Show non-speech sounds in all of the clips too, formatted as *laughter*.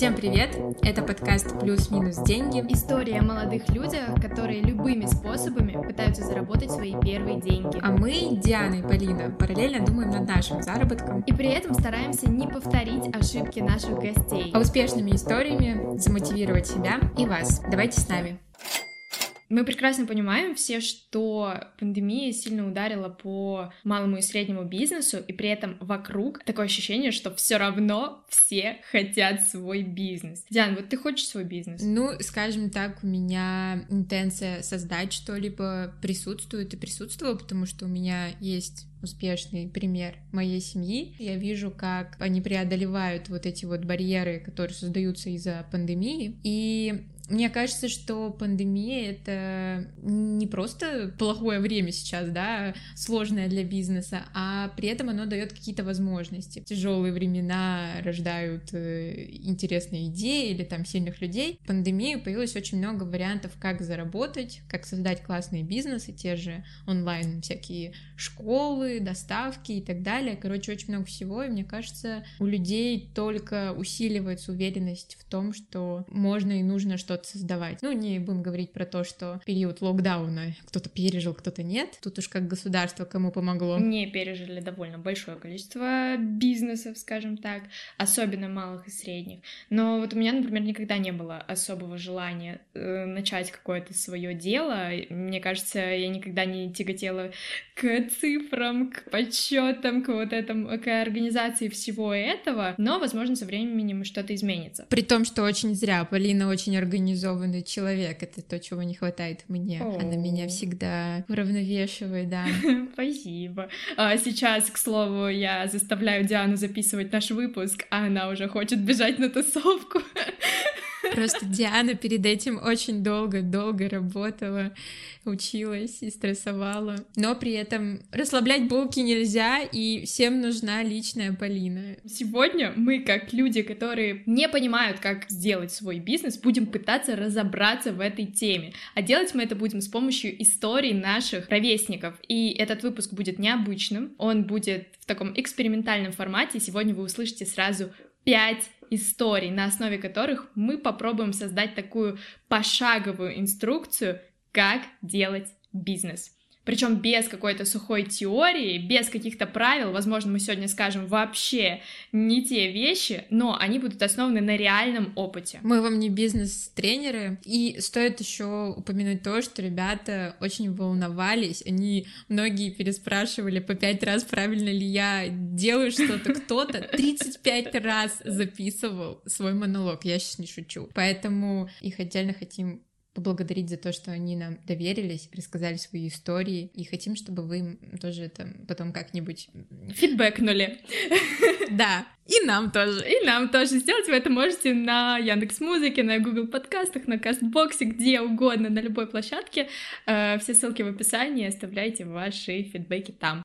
Всем привет! Это подкаст «Плюс-минус деньги». История о молодых людях, которые любыми способами пытаются заработать свои первые деньги. А мы, Диана и Полина, параллельно думаем над нашим заработком. И при этом стараемся не повторить ошибки наших гостей. А успешными историями замотивировать себя и вас. Давайте с нами. Мы прекрасно понимаем все, что пандемия сильно ударила по малому и среднему бизнесу, и при этом вокруг такое ощущение, что все равно все хотят свой бизнес. Диан, вот ты хочешь свой бизнес? Ну, скажем так, у меня интенция создать что-либо присутствует и присутствовала, потому что у меня есть успешный пример моей семьи. Я вижу, как они преодолевают вот эти вот барьеры, которые создаются из-за пандемии. И мне кажется, что пандемия — это не просто плохое время сейчас, да, сложное для бизнеса, а при этом оно дает какие-то возможности. Тяжелые времена рождают э, интересные идеи или там сильных людей. В пандемии появилось очень много вариантов, как заработать, как создать классные бизнесы, те же онлайн всякие школы, доставки и так далее. Короче, очень много всего, и мне кажется, у людей только усиливается уверенность в том, что можно и нужно что-то что-то создавать. Ну, не будем говорить про то, что период локдауна кто-то пережил, кто-то нет. Тут уж как государство кому помогло. Не пережили довольно большое количество бизнесов, скажем так, особенно малых и средних. Но вот у меня, например, никогда не было особого желания э, начать какое-то свое дело. Мне кажется, я никогда не тяготела к цифрам, к подсчетам, к вот этому, к организации всего этого. Но, возможно, со временем что-то изменится. При том, что очень зря. Полина очень организована организованный человек. Это то, чего не хватает мне. О-о-о. Она меня всегда уравновешивает, да. *laughs* Спасибо. А сейчас, к слову, я заставляю Диану записывать наш выпуск, а она уже хочет бежать на тусовку. *laughs* Просто Диана перед этим очень долго-долго работала, училась и стрессовала. Но при этом расслаблять булки нельзя, и всем нужна личная Полина. Сегодня мы, как люди, которые не понимают, как сделать свой бизнес, будем пытаться разобраться в этой теме. А делать мы это будем с помощью историй наших ровесников. И этот выпуск будет необычным, он будет в таком экспериментальном формате. Сегодня вы услышите сразу пять историй, на основе которых мы попробуем создать такую пошаговую инструкцию, как делать бизнес причем без какой-то сухой теории, без каких-то правил, возможно, мы сегодня скажем вообще не те вещи, но они будут основаны на реальном опыте. Мы вам не бизнес-тренеры, и стоит еще упомянуть то, что ребята очень волновались, они многие переспрашивали по пять раз, правильно ли я делаю что-то, кто-то 35 раз записывал свой монолог, я сейчас не шучу, поэтому их отдельно хотим поблагодарить за то, что они нам доверились, рассказали свои истории, и хотим, чтобы вы им тоже это потом как-нибудь... Фидбэкнули. *laughs* Да, и нам тоже. И нам тоже. Сделать вы это можете на Яндекс Музыке, на Google подкастах, на Кастбоксе, где угодно, на любой площадке. Э, все ссылки в описании, оставляйте ваши фидбэки там.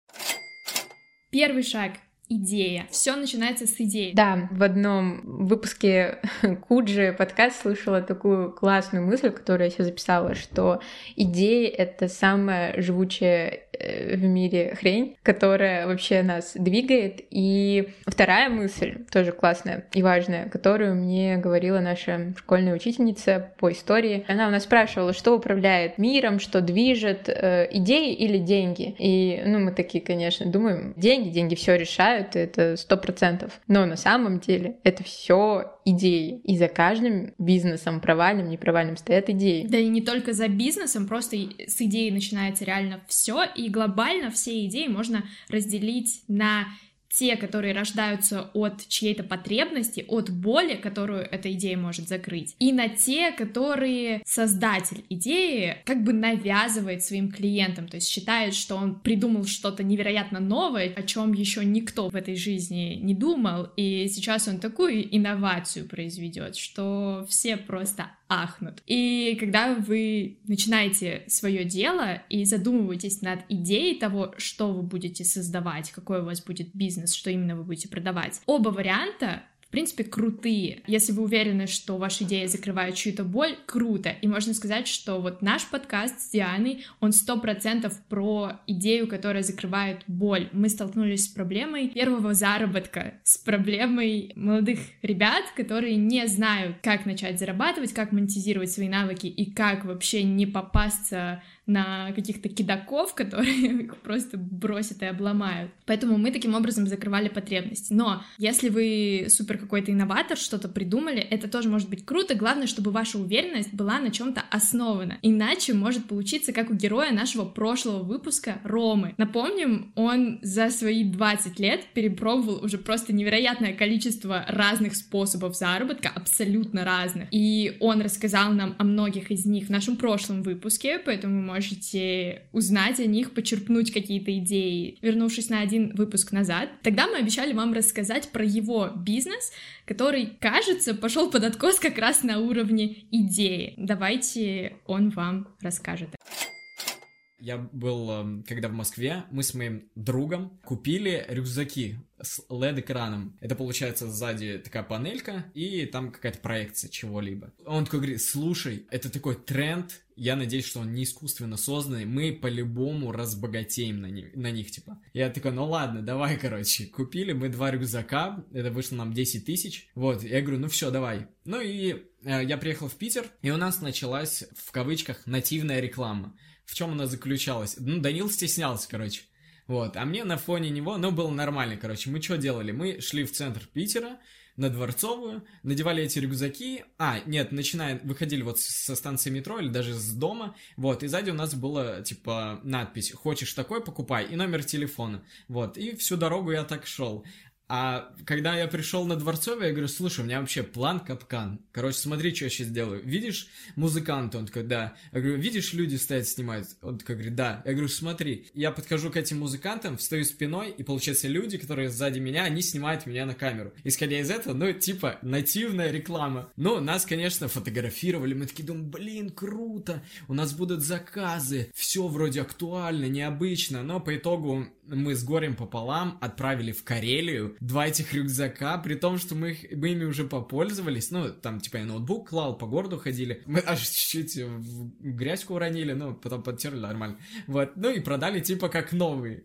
Первый шаг идея. Все начинается с идеи. Да, в одном выпуске *laughs* Куджи подкаст слышала такую классную мысль, которую я себе записала, что идеи — это самая живучая Э, в мире хрень, которая вообще нас двигает. И вторая мысль, тоже классная и важная, которую мне говорила наша школьная учительница по истории. Она у нас спрашивала, что управляет миром, что движет, э, идеи или деньги. И, ну, мы такие, конечно, думаем, деньги, деньги все решают, это сто процентов. Но на самом деле это все идеи. И за каждым бизнесом, провальным, непровальным, стоят идеи. Да и не только за бизнесом, просто с идеей начинается реально все. И глобально все идеи можно разделить на те, которые рождаются от чьей-то потребности, от боли, которую эта идея может закрыть, и на те, которые создатель идеи как бы навязывает своим клиентам, то есть считает, что он придумал что-то невероятно новое, о чем еще никто в этой жизни не думал, и сейчас он такую инновацию произведет, что все просто ахнут. И когда вы начинаете свое дело и задумываетесь над идеей того, что вы будете создавать, какой у вас будет бизнес, что именно вы будете продавать, оба варианта принципе, крутые. Если вы уверены, что ваша идея закрывает чью-то боль, круто. И можно сказать, что вот наш подкаст с Дианой, он сто процентов про идею, которая закрывает боль. Мы столкнулись с проблемой первого заработка, с проблемой молодых ребят, которые не знают, как начать зарабатывать, как монетизировать свои навыки и как вообще не попасться на каких-то кидаков, которые *laughs* их просто бросят и обломают. Поэтому мы таким образом закрывали потребность. Но если вы супер какой-то инноватор, что-то придумали, это тоже может быть круто. Главное, чтобы ваша уверенность была на чем-то основана. Иначе может получиться, как у героя нашего прошлого выпуска Ромы. Напомним, он за свои 20 лет перепробовал уже просто невероятное количество разных способов заработка, абсолютно разных. И он рассказал нам о многих из них в нашем прошлом выпуске, поэтому мы можете узнать о них, почерпнуть какие-то идеи, вернувшись на один выпуск назад. Тогда мы обещали вам рассказать про его бизнес, который, кажется, пошел под откос как раз на уровне идеи. Давайте он вам расскажет. Я был, эм, когда в Москве, мы с моим другом купили рюкзаки с LED-экраном. Это получается сзади такая панелька, и там какая-то проекция чего-либо. Он такой говорит, слушай, это такой тренд, я надеюсь, что он не искусственно созданный, мы по-любому разбогатеем на, них, на них, типа. Я такой, ну ладно, давай, короче, купили мы два рюкзака, это вышло нам 10 тысяч, вот, я говорю, ну все, давай. Ну и э, я приехал в Питер, и у нас началась, в кавычках, нативная реклама. В чем она заключалась? Ну, Данил стеснялся, короче. Вот, а мне на фоне него, ну, было нормально, короче. Мы что делали? Мы шли в центр Питера, на Дворцовую, надевали эти рюкзаки, а, нет, начиная, выходили вот со станции метро или даже с дома, вот, и сзади у нас была, типа, надпись «Хочешь такой, покупай» и номер телефона, вот, и всю дорогу я так шел. А когда я пришел на Дворцовый, я говорю, слушай, у меня вообще план капкан. Короче, смотри, что я сейчас делаю. Видишь музыканта? Он такой, да. Я говорю, видишь, люди стоят, снимают? Он такой говорит, да. Я говорю, смотри. Я подхожу к этим музыкантам, встаю спиной, и получается люди, которые сзади меня, они снимают меня на камеру. Исходя из этого, ну, типа, нативная реклама. Ну, нас, конечно, фотографировали. Мы такие думаем, блин, круто. У нас будут заказы. Все вроде актуально, необычно. Но по итогу мы с горем пополам отправили в Карелию два этих рюкзака, при том, что мы, их, мы ими уже попользовались, ну, там, типа, я ноутбук клал, по городу ходили, мы аж чуть-чуть в грязьку уронили, ну, потом подтерли нормально, вот, ну, и продали, типа, как новые.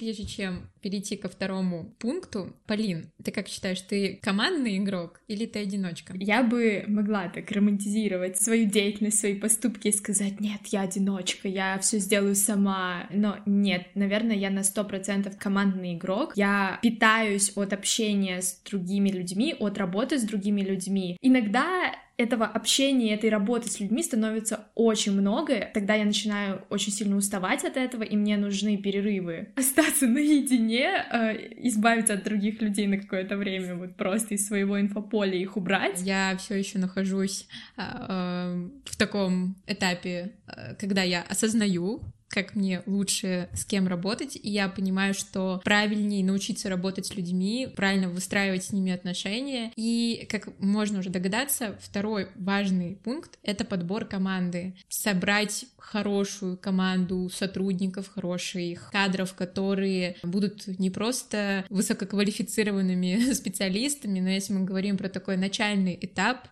Прежде чем перейти ко второму пункту, Полин, ты как считаешь, ты командный игрок или ты одиночка? Я бы могла так романтизировать свою деятельность, свои поступки и сказать, нет, я одиночка, я все сделаю сама. Но нет, наверное, я на сто процентов командный игрок. Я питаюсь от общения с другими людьми, от работы с другими людьми. Иногда этого общения, этой работы с людьми становится очень много, тогда я начинаю очень сильно уставать от этого, и мне нужны перерывы. *laughs* Остаться наедине, э, избавиться от других людей на какое-то время, вот просто из своего инфополя их убрать. Я все еще нахожусь э, э, в таком этапе, э, когда я осознаю, как мне лучше с кем работать, и я понимаю, что правильнее научиться работать с людьми, правильно выстраивать с ними отношения. И, как можно уже догадаться, второй важный пункт — это подбор команды. Собрать хорошую команду сотрудников, хороших кадров, которые будут не просто высококвалифицированными *laughs* специалистами, но если мы говорим про такой начальный этап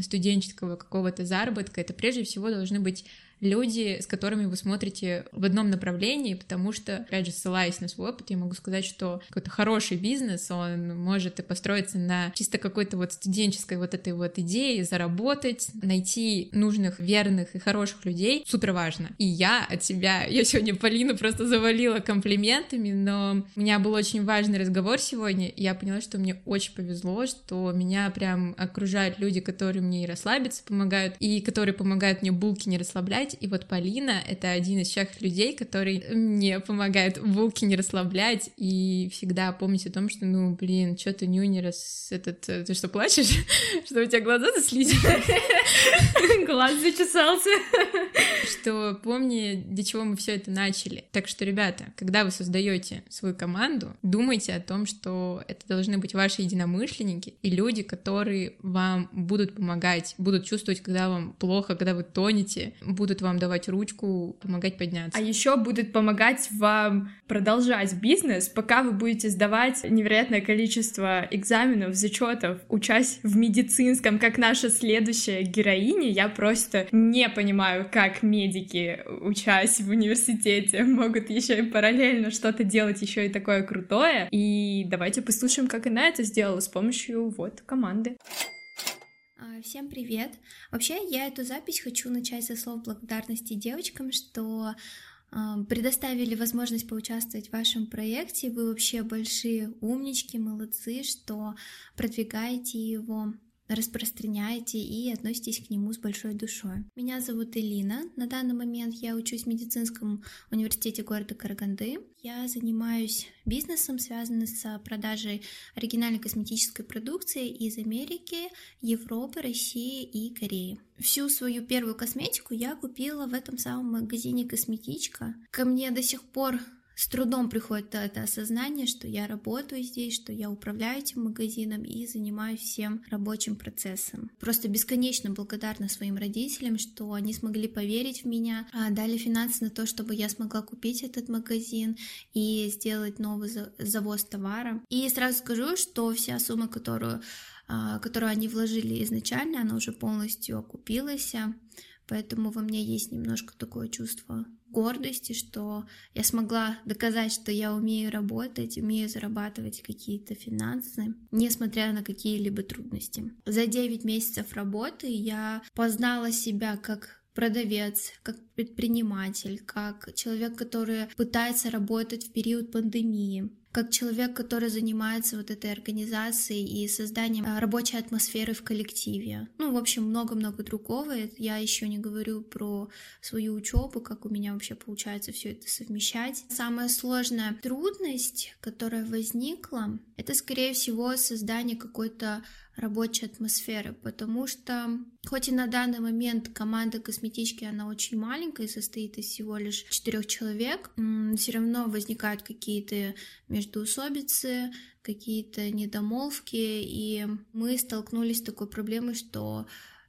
студенческого какого-то заработка, это прежде всего должны быть люди, с которыми вы смотрите в одном направлении, потому что, опять же, ссылаясь на свой опыт, я могу сказать, что какой-то хороший бизнес, он может и построиться на чисто какой-то вот студенческой вот этой вот идее, заработать, найти нужных, верных и хороших людей, супер важно. И я от себя, я сегодня Полину просто завалила комплиментами, но у меня был очень важный разговор сегодня, и я поняла, что мне очень повезло, что меня прям окружают люди, которые мне и расслабиться помогают, и которые помогают мне булки не расслаблять, расслаблять. И вот Полина — это один из тех людей, который мне помогает булки не расслаблять и всегда помнить о том, что, ну, блин, что ты нюни раз этот... Э, ты что, плачешь? *laughs* Что у тебя глаза заслизили? *laughs* Глаз зачесался. Что помни, для чего мы все это начали. Так что, ребята, когда вы создаете свою команду, думайте о том, что это должны быть ваши единомышленники и люди, которые вам будут помогать, будут чувствовать, когда вам плохо, когда вы тонете, будут будут вам давать ручку, помогать подняться. А еще будут помогать вам продолжать бизнес, пока вы будете сдавать невероятное количество экзаменов, зачетов, учась в медицинском, как наша следующая героиня. Я просто не понимаю, как медики, учась в университете, *laughs* могут еще и параллельно что-то делать еще и такое крутое. И давайте послушаем, как она это сделала с помощью вот команды. А, всем привет! Вообще, я эту запись хочу начать со слов благодарности девочкам, что а, предоставили возможность поучаствовать в вашем проекте. Вы вообще большие умнички, молодцы, что продвигаете его распространяете и относитесь к нему с большой душой. Меня зовут Элина. На данный момент я учусь в медицинском университете города Караганды. Я занимаюсь бизнесом, связанным с продажей оригинальной косметической продукции из Америки, Европы, России и Кореи. Всю свою первую косметику я купила в этом самом магазине «Косметичка». Ко мне до сих пор с трудом приходит это осознание, что я работаю здесь, что я управляю этим магазином и занимаюсь всем рабочим процессом. Просто бесконечно благодарна своим родителям, что они смогли поверить в меня, а, дали финансы на то, чтобы я смогла купить этот магазин и сделать новый завоз товара. И сразу скажу, что вся сумма, которую а, которую они вложили изначально, она уже полностью окупилась, поэтому во мне есть немножко такое чувство гордости, что я смогла доказать, что я умею работать, умею зарабатывать какие-то финансы, несмотря на какие-либо трудности. За 9 месяцев работы я познала себя как продавец, как предприниматель, как человек, который пытается работать в период пандемии, как человек, который занимается вот этой организацией и созданием а, рабочей атмосферы в коллективе. Ну, в общем, много-много другого. Я еще не говорю про свою учебу, как у меня вообще получается все это совмещать. Самая сложная трудность, которая возникла, это, скорее всего, создание какой-то рабочей атмосферы, потому что хоть и на данный момент команда косметички, она очень маленькая, состоит из всего лишь четырех человек, все равно возникают какие-то междуусобицы, какие-то недомолвки, и мы столкнулись с такой проблемой, что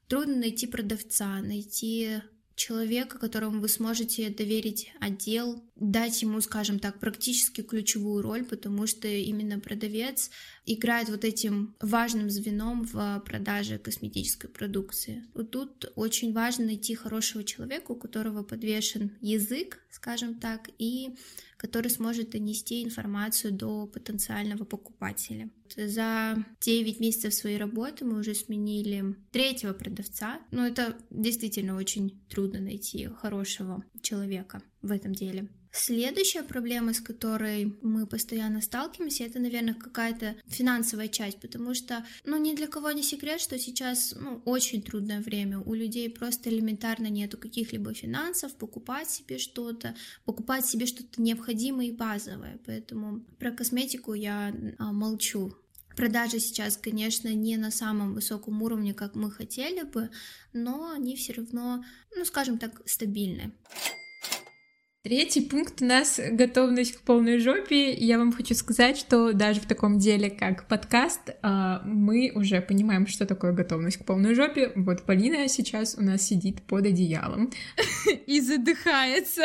трудно найти продавца, найти человека, которому вы сможете доверить отдел, дать ему, скажем так, практически ключевую роль, потому что именно продавец играет вот этим важным звеном в продаже косметической продукции. Вот тут очень важно найти хорошего человека, у которого подвешен язык, скажем так, и который сможет донести информацию до потенциального покупателя. За 9 месяцев своей работы мы уже сменили третьего продавца, но это действительно очень трудно найти хорошего человека в этом деле. Следующая проблема, с которой мы постоянно сталкиваемся, это, наверное, какая-то финансовая часть, потому что, ну, ни для кого не секрет, что сейчас, ну, очень трудное время. У людей просто элементарно нету каких-либо финансов, покупать себе что-то, покупать себе что-то необходимое и базовое. Поэтому про косметику я а, молчу. Продажи сейчас, конечно, не на самом высоком уровне, как мы хотели бы, но они все равно, ну, скажем так, стабильны. Третий пункт у нас готовность к полной жопе. Я вам хочу сказать, что даже в таком деле, как подкаст, а, мы уже понимаем, что такое готовность к полной жопе. Вот Полина сейчас у нас сидит под одеялом *laughs* и задыхается,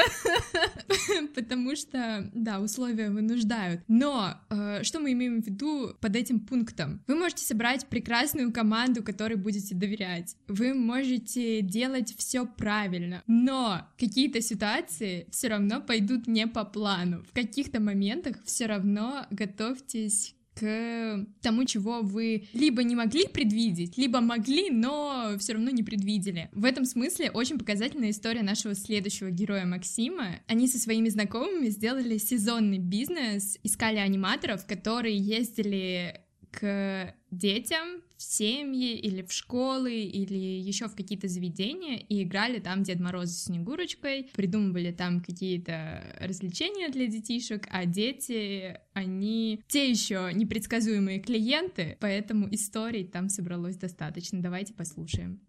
*laughs* потому что, да, условия вынуждают. Но э, что мы имеем в виду под этим пунктом? Вы можете собрать прекрасную команду, которой будете доверять. Вы можете делать все правильно, но какие-то ситуации все все равно пойдут не по плану. В каких-то моментах все равно готовьтесь к тому, чего вы либо не могли предвидеть, либо могли, но все равно не предвидели. В этом смысле очень показательная история нашего следующего героя Максима. Они со своими знакомыми сделали сезонный бизнес, искали аниматоров, которые ездили к детям в семьи или в школы или еще в какие-то заведения и играли там Дед Мороз с Снегурочкой, придумывали там какие-то развлечения для детишек, а дети, они те еще непредсказуемые клиенты, поэтому историй там собралось достаточно. Давайте послушаем.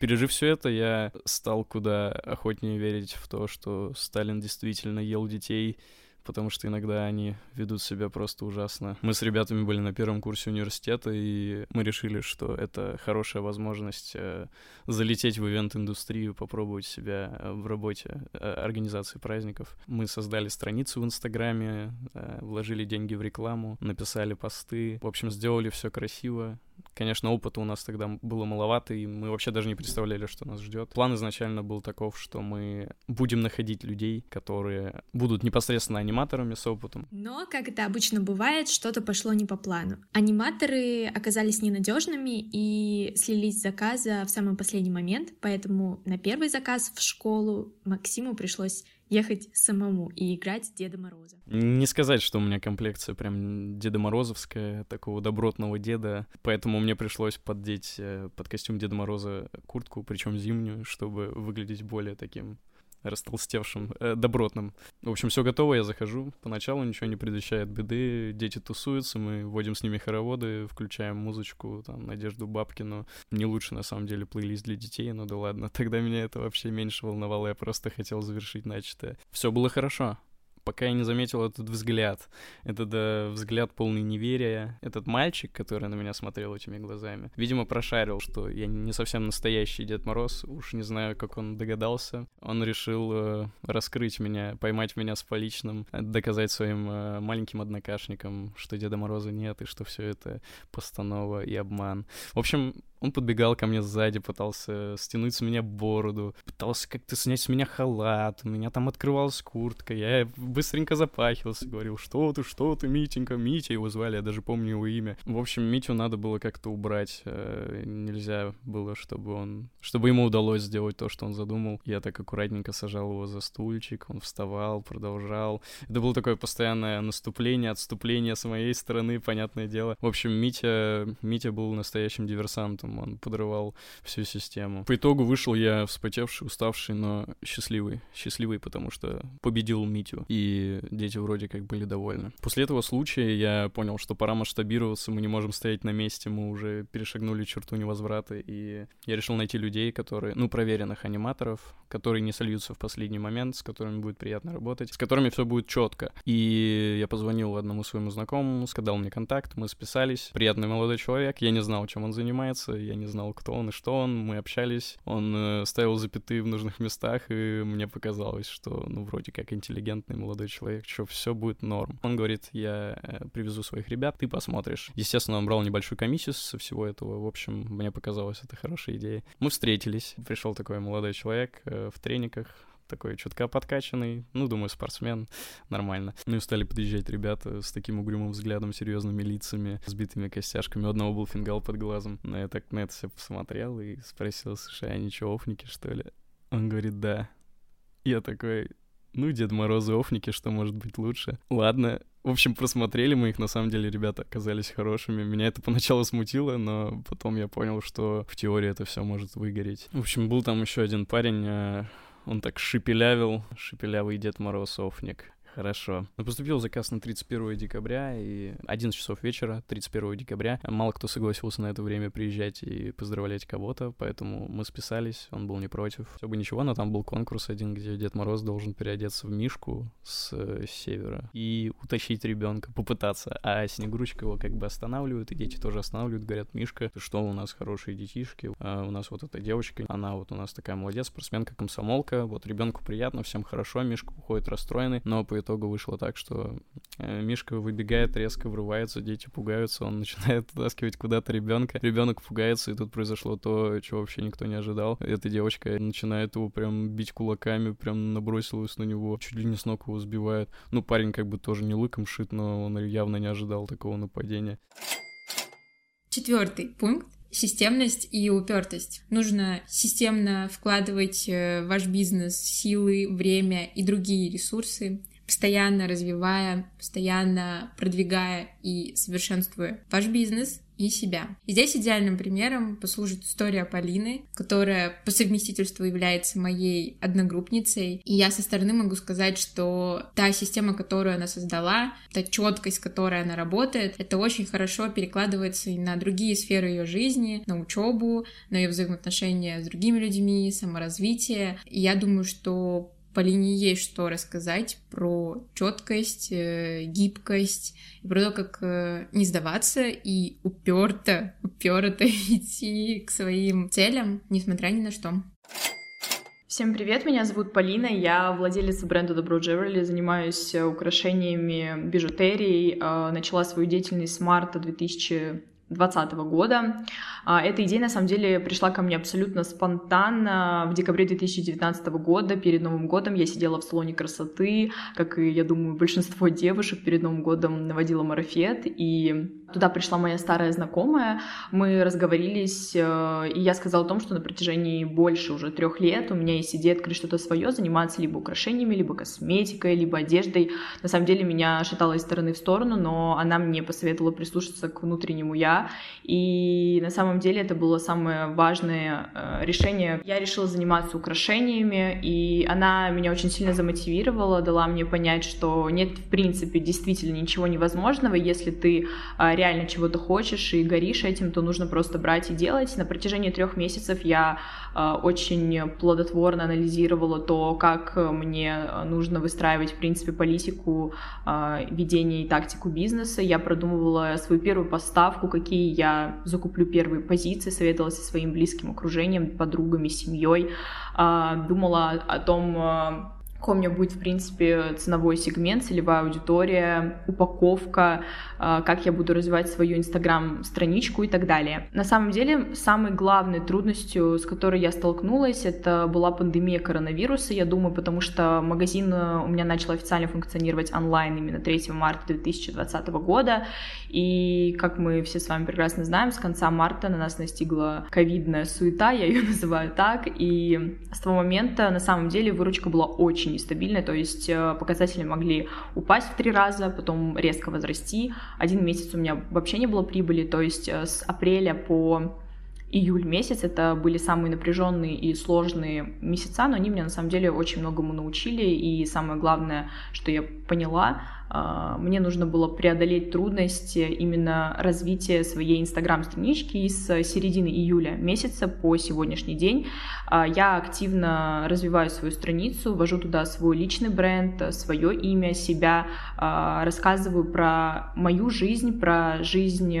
Пережив все это, я стал куда охотнее верить в то, что Сталин действительно ел детей потому что иногда они ведут себя просто ужасно. Мы с ребятами были на первом курсе университета, и мы решили, что это хорошая возможность э, залететь в ивент-индустрию, попробовать себя э, в работе э, организации праздников. Мы создали страницу в Инстаграме, вложили деньги в рекламу, написали посты, в общем, сделали все красиво, Конечно, опыта у нас тогда было маловато, и мы вообще даже не представляли, что нас ждет. План изначально был таков, что мы будем находить людей, которые будут непосредственно аниматорами с опытом. Но, как это обычно бывает, что-то пошло не по плану. Аниматоры оказались ненадежными и слились с заказа в самый последний момент, поэтому на первый заказ в школу Максиму пришлось ехать самому и играть Деда Мороза. Не сказать, что у меня комплекция прям Деда Морозовская, такого добротного деда, поэтому мне пришлось поддеть э, под костюм Деда Мороза куртку, причем зимнюю, чтобы выглядеть более таким растолстевшим, э, добротным. В общем, все готово, я захожу. Поначалу ничего не предвещает беды, дети тусуются, мы вводим с ними хороводы, включаем музычку, там, Надежду Бабкину. Не лучше, на самом деле, плейлист для детей, но да ладно. *laughs* Тогда меня это вообще меньше волновало, я просто хотел завершить начатое. Все было хорошо пока я не заметил этот взгляд. Этот да, взгляд полный неверия. Этот мальчик, который на меня смотрел этими глазами, видимо, прошарил, что я не совсем настоящий Дед Мороз. Уж не знаю, как он догадался. Он решил э, раскрыть меня, поймать меня с поличным, доказать своим э, маленьким однокашникам, что Деда Мороза нет и что все это постанова и обман. В общем, он подбегал ко мне сзади, пытался стянуть с меня бороду, пытался как-то снять с меня халат, у меня там открывалась куртка, я быстренько запахивался, говорил, что ты, что ты, Митенька, Митя его звали, я даже помню его имя. В общем, Митю надо было как-то убрать, э, нельзя было, чтобы он, чтобы ему удалось сделать то, что он задумал. Я так аккуратненько сажал его за стульчик, он вставал, продолжал. Это было такое постоянное наступление, отступление с моей стороны, понятное дело. В общем, Митя, Митя был настоящим диверсантом он подрывал всю систему. По итогу вышел я вспотевший, уставший, но счастливый. Счастливый, потому что победил Митю, и дети вроде как были довольны. После этого случая я понял, что пора масштабироваться, мы не можем стоять на месте, мы уже перешагнули черту невозврата, и я решил найти людей, которые, ну, проверенных аниматоров, которые не сольются в последний момент, с которыми будет приятно работать, с которыми все будет четко. И я позвонил одному своему знакомому, сказал мне контакт, мы списались. Приятный молодой человек, я не знал, чем он занимается, я не знал, кто он и что он, мы общались, он э, ставил запятые в нужных местах, и мне показалось, что, ну, вроде как интеллигентный молодой человек, что все будет норм. Он говорит, я э, привезу своих ребят, ты посмотришь. Естественно, он брал небольшую комиссию со всего этого, в общем, мне показалось это хорошей идеей. Мы встретились, пришел такой молодой человек э, в трениках, такой чутка подкачанный, ну, думаю, спортсмен, нормально. Ну и стали подъезжать ребята с таким угрюмым взглядом, серьезными лицами, сбитыми костяшками. У одного был фингал под глазом. Но я так на это все посмотрел и спросил, слушай, а ничего, офники, что ли? Он говорит, да. Я такой, ну, Дед Мороз и офники, что может быть лучше? Ладно, в общем, просмотрели мы их, на самом деле ребята оказались хорошими. Меня это поначалу смутило, но потом я понял, что в теории это все может выгореть. В общем, был там еще один парень, э, он так шепелявил, шепелявый Дед Мороз Офник. Хорошо. Но поступил заказ на 31 декабря, и 11 часов вечера, 31 декабря. Мало кто согласился на это время приезжать и поздравлять кого-то, поэтому мы списались, он был не против. Все бы ничего, но там был конкурс один, где Дед Мороз должен переодеться в Мишку с, с севера и утащить ребенка, попытаться. А Снегурочка его как бы останавливают, и дети тоже останавливают, говорят, Мишка, ты что, у нас хорошие детишки, а у нас вот эта девочка, она вот у нас такая молодец, спортсменка, комсомолка, вот ребенку приятно, всем хорошо, Мишка уходит расстроенный, но по итогу вышло так, что э, Мишка выбегает, резко врывается, дети пугаются, он *laughs* начинает таскивать куда-то ребенка, ребенок пугается, и тут произошло то, чего вообще никто не ожидал. Эта девочка начинает его прям бить кулаками, прям набросилась на него, чуть ли не с ног его сбивает. Ну, парень как бы тоже не лыком шит, но он явно не ожидал такого нападения. Четвертый пункт системность и упертость. Нужно системно вкладывать э, в ваш бизнес силы, время и другие ресурсы постоянно развивая, постоянно продвигая и совершенствуя ваш бизнес и себя. И здесь идеальным примером послужит история Полины, которая по совместительству является моей одногруппницей. И я со стороны могу сказать, что та система, которую она создала, та четкость, с которой она работает, это очень хорошо перекладывается и на другие сферы ее жизни, на учебу, на ее взаимоотношения с другими людьми, саморазвитие. И я думаю, что Полине есть что рассказать про четкость, э, гибкость, и про то, как э, не сдаваться и уперто, уперто *laughs* идти к своим целям, несмотря ни на что. Всем привет, меня зовут Полина, я владелец бренда Добро Джевелли, занимаюсь украшениями, бижутерией, начала свою деятельность с марта 2000 2020 года. А, эта идея, на самом деле, пришла ко мне абсолютно спонтанно. В декабре 2019 года, перед Новым годом, я сидела в салоне красоты, как и, я думаю, большинство девушек перед Новым годом наводила марафет, и Туда пришла моя старая знакомая, мы разговорились, э, и я сказала о том, что на протяжении больше уже трех лет у меня есть идея открыть что-то свое, заниматься либо украшениями, либо косметикой, либо одеждой. На самом деле меня шатало из стороны в сторону, но она мне посоветовала прислушаться к внутреннему я, и на самом деле это было самое важное э, решение. Я решила заниматься украшениями, и она меня очень сильно замотивировала, дала мне понять, что нет, в принципе, действительно ничего невозможного, если ты реально реально чего-то хочешь и горишь этим, то нужно просто брать и делать. На протяжении трех месяцев я э, очень плодотворно анализировала то, как мне нужно выстраивать, в принципе, политику э, ведения и тактику бизнеса. Я продумывала свою первую поставку, какие я закуплю первые позиции, советовалась со своим близким окружением, подругами, семьей, э, думала о том, какой у меня будет, в принципе, ценовой сегмент, целевая аудитория, упаковка, а, как я буду развивать свою инстаграм-страничку и так далее. На самом деле, самой главной трудностью, с которой я столкнулась, это была пандемия коронавируса, я думаю, потому что магазин э, у меня начал официально функционировать онлайн именно 3 марта 2020 года, и, как мы все с вами прекрасно знаем, с конца марта на нас настигла ковидная суета, я ее *laughs* называю так, и с того момента, на самом деле, выручка была очень нестабильная, то есть э, показатели могли упасть в три раза, потом резко возрасти. Один месяц у меня вообще не было прибыли, то есть э, с апреля по июль месяц это были самые напряженные и сложные месяца, но они меня на самом деле очень многому научили, и самое главное, что я поняла, а, мне нужно было преодолеть трудности именно развития своей инстаграм-странички с середины июля месяца по сегодняшний день. А, я активно развиваю свою страницу, ввожу туда свой личный бренд, свое имя, себя, а, рассказываю про мою жизнь, про жизнь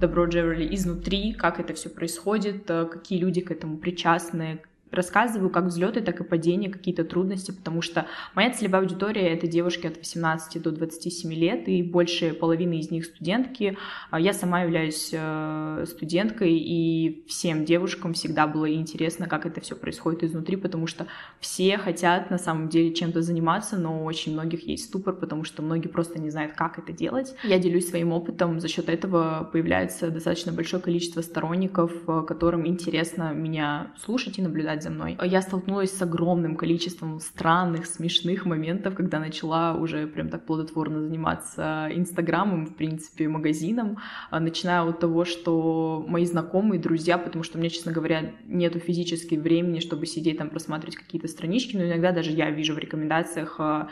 Добро Джеверли изнутри, как это все происходит, какие люди к этому причастны, рассказываю как взлеты, так и падения, какие-то трудности, потому что моя целевая аудитория — это девушки от 18 до 27 лет, и больше половины из них студентки. А я сама являюсь э, студенткой, и всем девушкам всегда было интересно, как это все происходит изнутри, потому что все хотят на самом деле чем-то заниматься, но у очень многих есть ступор, потому что многие просто не знают, как это делать. Я делюсь своим опытом, за счет этого появляется достаточно большое количество сторонников, э, которым интересно меня слушать и наблюдать наблюдать за мной. Я столкнулась с огромным количеством странных, смешных моментов, когда начала уже прям так плодотворно заниматься Инстаграмом, в принципе, магазином, а, начиная от того, что мои знакомые, друзья, потому что у меня, честно говоря, нету физически времени, чтобы сидеть там просматривать какие-то странички, но иногда даже я вижу в рекомендациях а,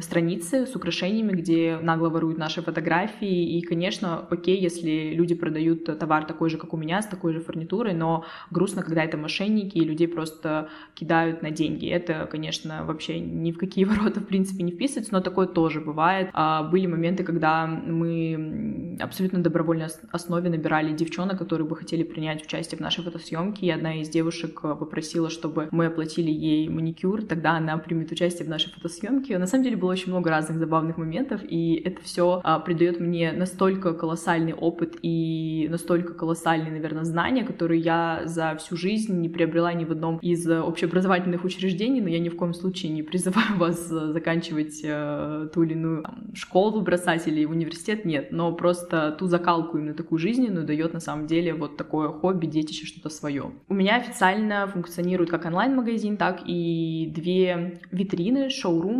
страницы с украшениями, где нагло воруют наши фотографии. И, конечно, окей, если люди продают товар такой же, как у меня, с такой же фурнитурой, но грустно, когда это мошенники, и людей просто кидают на деньги. Это, конечно, вообще ни в какие *laughs* ворота, в принципе, не вписывается, но такое тоже бывает. А были моменты, когда мы абсолютно добровольной основе набирали девчонок, которые бы хотели принять участие в нашей фотосъемке, и одна из девушек попросила, чтобы мы оплатили ей маникюр, тогда она примет участие в нашей фотосъемке, съемки. На самом деле было очень много разных забавных моментов, и это все а, придает мне настолько колоссальный опыт и настолько колоссальные, наверное, знания, которые я за всю жизнь не приобрела ни в одном из общеобразовательных учреждений, но я ни в коем случае не призываю *laughs* вас заканчивать э, ту или иную там, школу бросать или университет, нет, но просто ту закалку именно такую жизненную дает на самом деле вот такое хобби, детище, что-то свое. У меня официально функционирует как онлайн-магазин, так и две витрины, шоурум,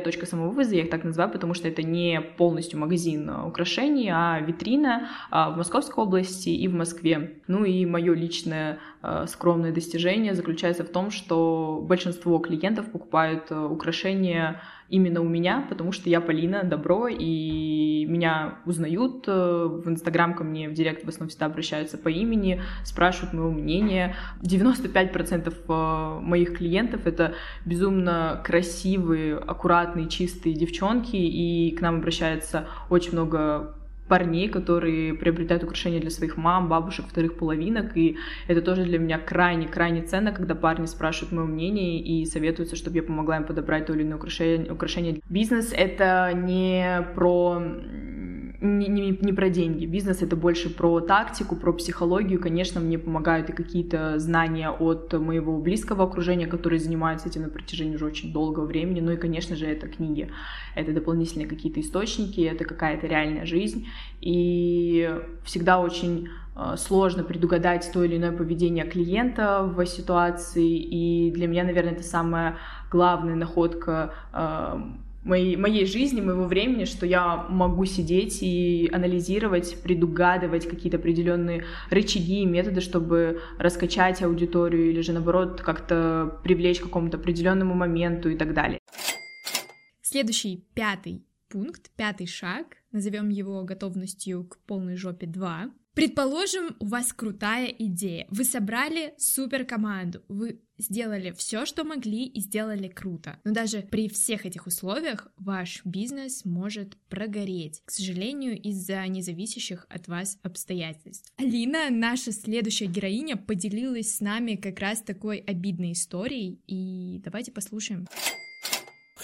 точка самовывоза, я их так называю, потому что это не полностью магазин а, украшений, а витрина а, в Московской области и в Москве. Ну и мое личное э, скромное достижение заключается в том, что большинство клиентов покупают э, украшения именно у меня, потому что я Полина Добро, и меня узнают в Инстаграм ко мне в директ в основном всегда обращаются по имени, спрашивают моего мнения. 95% моих клиентов — это безумно красивые, аккуратные, чистые девчонки, и к нам обращается очень много парней, которые приобретают украшения для своих мам, бабушек, вторых половинок, и это тоже для меня крайне-крайне ценно, когда парни спрашивают мое мнение и советуются, чтобы я помогла им подобрать то или иное украшение. украшение. Бизнес — это не про не, не, не про деньги. Бизнес это больше про тактику, про психологию. Конечно, мне помогают и какие-то знания от моего близкого окружения, которые занимаются этим на протяжении уже очень долгого времени. Ну и, конечно же, это книги. Это дополнительные какие-то источники, это какая-то реальная жизнь. И всегда очень э, сложно предугадать то или иное поведение клиента в ситуации. И для меня, наверное, это самая главная находка э, моей, моей жизни, моего времени, что я могу сидеть и анализировать, предугадывать какие-то определенные рычаги и методы, чтобы раскачать аудиторию или же наоборот как-то привлечь к какому-то определенному моменту и так далее. Следующий пятый пункт, пятый шаг, назовем его готовностью к полной жопе 2, Предположим, у вас крутая идея. Вы собрали супер команду. Вы сделали все, что могли и сделали круто. Но даже при всех этих условиях ваш бизнес может прогореть, к сожалению, из-за независящих от вас обстоятельств. Алина, наша следующая героиня, поделилась с нами как раз такой обидной историей, и давайте послушаем.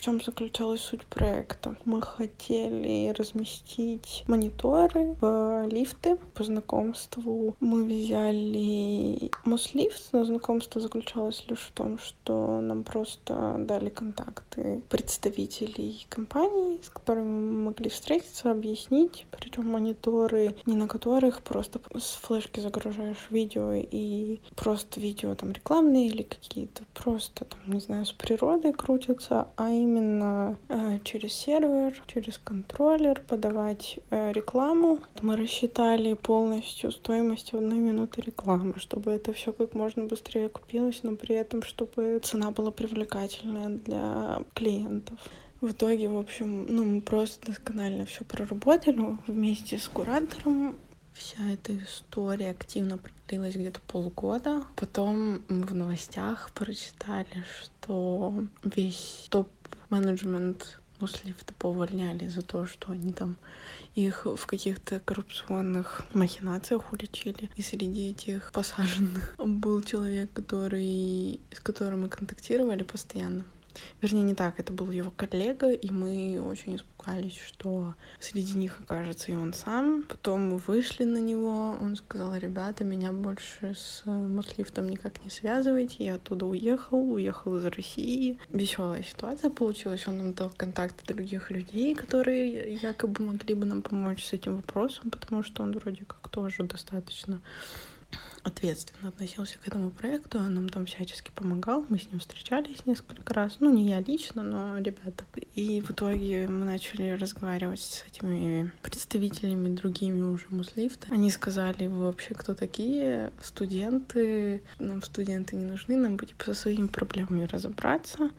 В чем заключалась суть проекта? Мы хотели разместить мониторы в лифты по знакомству. Мы взяли Мослифт, но знакомство заключалось лишь в том, что нам просто дали контакты представителей компании, с которыми мы могли встретиться, объяснить. Причем мониторы, не на которых просто с флешки загружаешь видео и просто видео там рекламные или какие-то просто там, не знаю, с природы крутятся, а им именно э, через сервер, через контроллер подавать э, рекламу. Мы рассчитали полностью стоимость одной минуты рекламы, чтобы это все как можно быстрее купилось, но при этом, чтобы цена была привлекательная для клиентов. В итоге, в общем, ну, мы просто досконально все проработали вместе с куратором. Вся эта история активно продлилась где-то полгода. Потом мы в новостях прочитали, что весь топ менеджмент Муслифта повольняли за то, что они там их в каких-то коррупционных махинациях уличили. И среди этих посаженных *laughs* был человек, который, с которым мы контактировали постоянно. Вернее, не так, это был его коллега, и мы очень испугались, что среди них окажется и он сам. Потом мы вышли на него, он сказал, ребята, меня больше с Мослифтом никак не связывайте, я оттуда уехал, уехал из России. Веселая ситуация получилась, он нам дал контакты других людей, которые якобы могли бы нам помочь с этим вопросом, потому что он вроде как тоже достаточно ответственно относился к этому проекту, он нам там всячески помогал, мы с ним встречались несколько раз, ну не я лично, но ребята. И в итоге мы начали разговаривать с этими представителями другими уже муслифта. Они сказали, вы вообще кто такие? Студенты, нам студенты не нужны, нам бы типа со своими проблемами разобраться.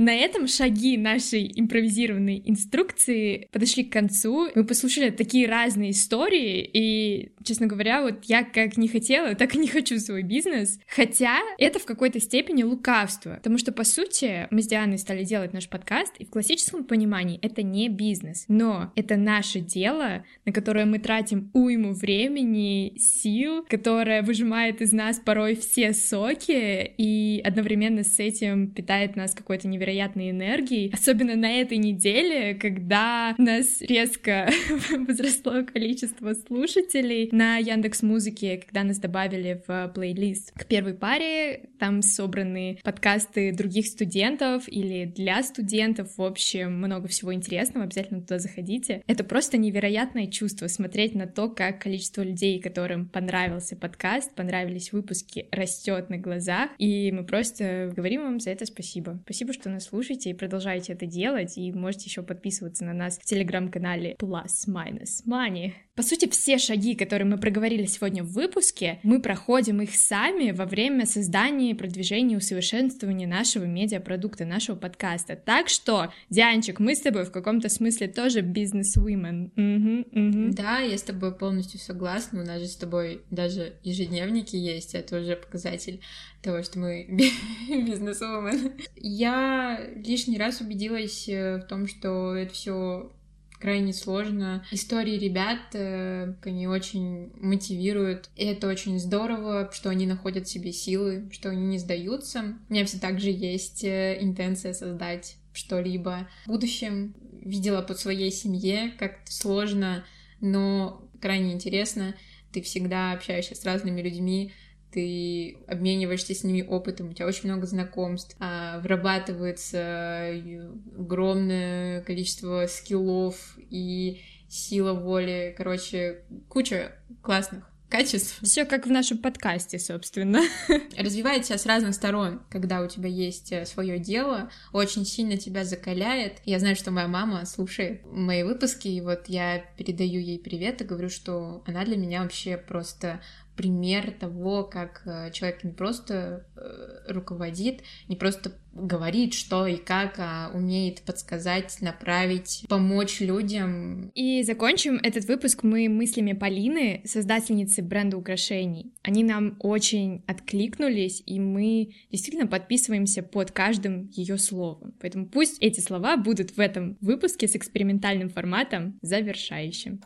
На этом шаги нашей импровизированной инструкции подошли к концу. Мы послушали такие разные истории, и, честно говоря, вот я как не хотела, так и не хочу свой бизнес. Хотя это в какой-то степени лукавство, потому что, по сути, мы с Дианой стали делать наш подкаст, и в классическом понимании это не бизнес, но это наше дело, на которое мы тратим уйму времени, сил, которое выжимает из нас порой все соки, и одновременно с этим питает нас какой-то невероятной невероятной энергией, особенно на этой неделе, когда у нас резко *laughs* возросло количество слушателей на Яндекс Музыке, когда нас добавили в плейлист к первой паре, там собраны подкасты других студентов или для студентов, в общем, много всего интересного, обязательно туда заходите. Это просто невероятное чувство смотреть на то, как количество людей, которым понравился подкаст, понравились выпуски, растет на глазах, и мы просто говорим вам за это спасибо. Спасибо, что нас слушаете и продолжайте это делать, и можете еще подписываться на нас в телеграм-канале Plus Minus Money. По сути, все шаги, которые мы проговорили сегодня в выпуске, мы проходим их сами во время создания, продвижения, усовершенствования нашего медиапродукта, нашего подкаста. Так что, Дианчик, мы с тобой в каком-то смысле тоже бизнес-вумен. Угу, угу. Да, я с тобой полностью согласна. У нас же с тобой даже ежедневники есть, это уже показатель того, что мы *laughs* бизнес-вумен. Я лишний раз убедилась э, в том, что это все крайне сложно. Истории ребят, э, они очень мотивируют, и это очень здорово, что они находят в себе силы, что они не сдаются. У меня все так же есть э, интенция создать что-либо в будущем. Видела по своей семье, как сложно, но крайне интересно. Ты всегда общаешься с разными людьми, ты обмениваешься с ними опытом, у тебя очень много знакомств, а, вырабатывается огромное количество скиллов и сила воли, короче, куча классных качеств. Все как в нашем подкасте, собственно. *laughs* Развивает тебя с разных сторон, когда у тебя есть э, свое дело, очень сильно тебя закаляет. Я знаю, что моя мама слушает мои выпуски, и вот я передаю ей привет и говорю, что она для меня вообще просто пример того, как э, человек не просто э, руководит, не просто говорит, что и как, а умеет подсказать, направить, помочь людям. И закончим этот выпуск мы мыслями Полины, создательницы бренда украшений. Они нам очень откликнулись, и мы действительно подписываемся под каждым ее словом. Поэтому пусть эти слова будут в этом выпуске с экспериментальным форматом завершающим.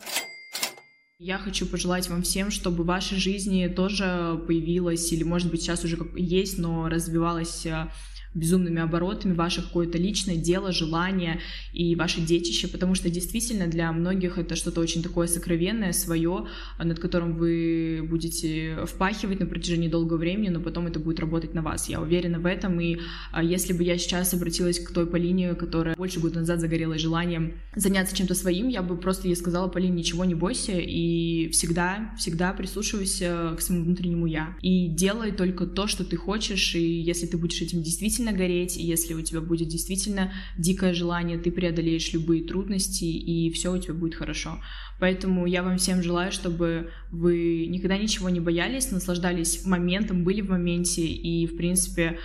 Я хочу пожелать вам всем, чтобы в вашей жизни тоже появилась, или, может быть, сейчас уже есть, но развивалась э, безумными оборотами ваше какое-то личное дело, желание и ваше детище, потому что действительно для многих это что-то очень такое сокровенное, свое, над которым вы будете впахивать на протяжении долгого времени, но потом это будет работать на вас. Я уверена в этом, и а, если бы я сейчас обратилась к той Полине, которая больше года назад загорелась желанием заняться чем-то своим, я бы просто ей сказала, Полине, ничего не бойся, и всегда, всегда прислушивайся к своему внутреннему я. И делай только то, что ты хочешь, и если ты будешь этим действительно действительно гореть, и если у тебя будет действительно дикое желание, ты преодолеешь любые трудности, и все у тебя будет хорошо. Поэтому я вам всем желаю, чтобы вы никогда ничего не боялись, наслаждались моментом, были в моменте и, в принципе,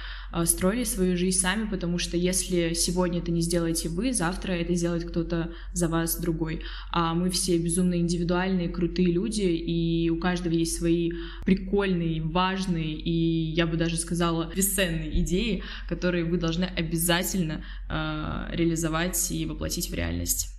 строили свою жизнь сами, потому что если сегодня это не сделаете вы, завтра это сделает кто-то за вас другой. А мы все безумно индивидуальные, крутые люди, и у каждого есть свои прикольные, важные и, я бы даже сказала, бесценные идеи, которые вы должны обязательно э, реализовать и воплотить в реальность.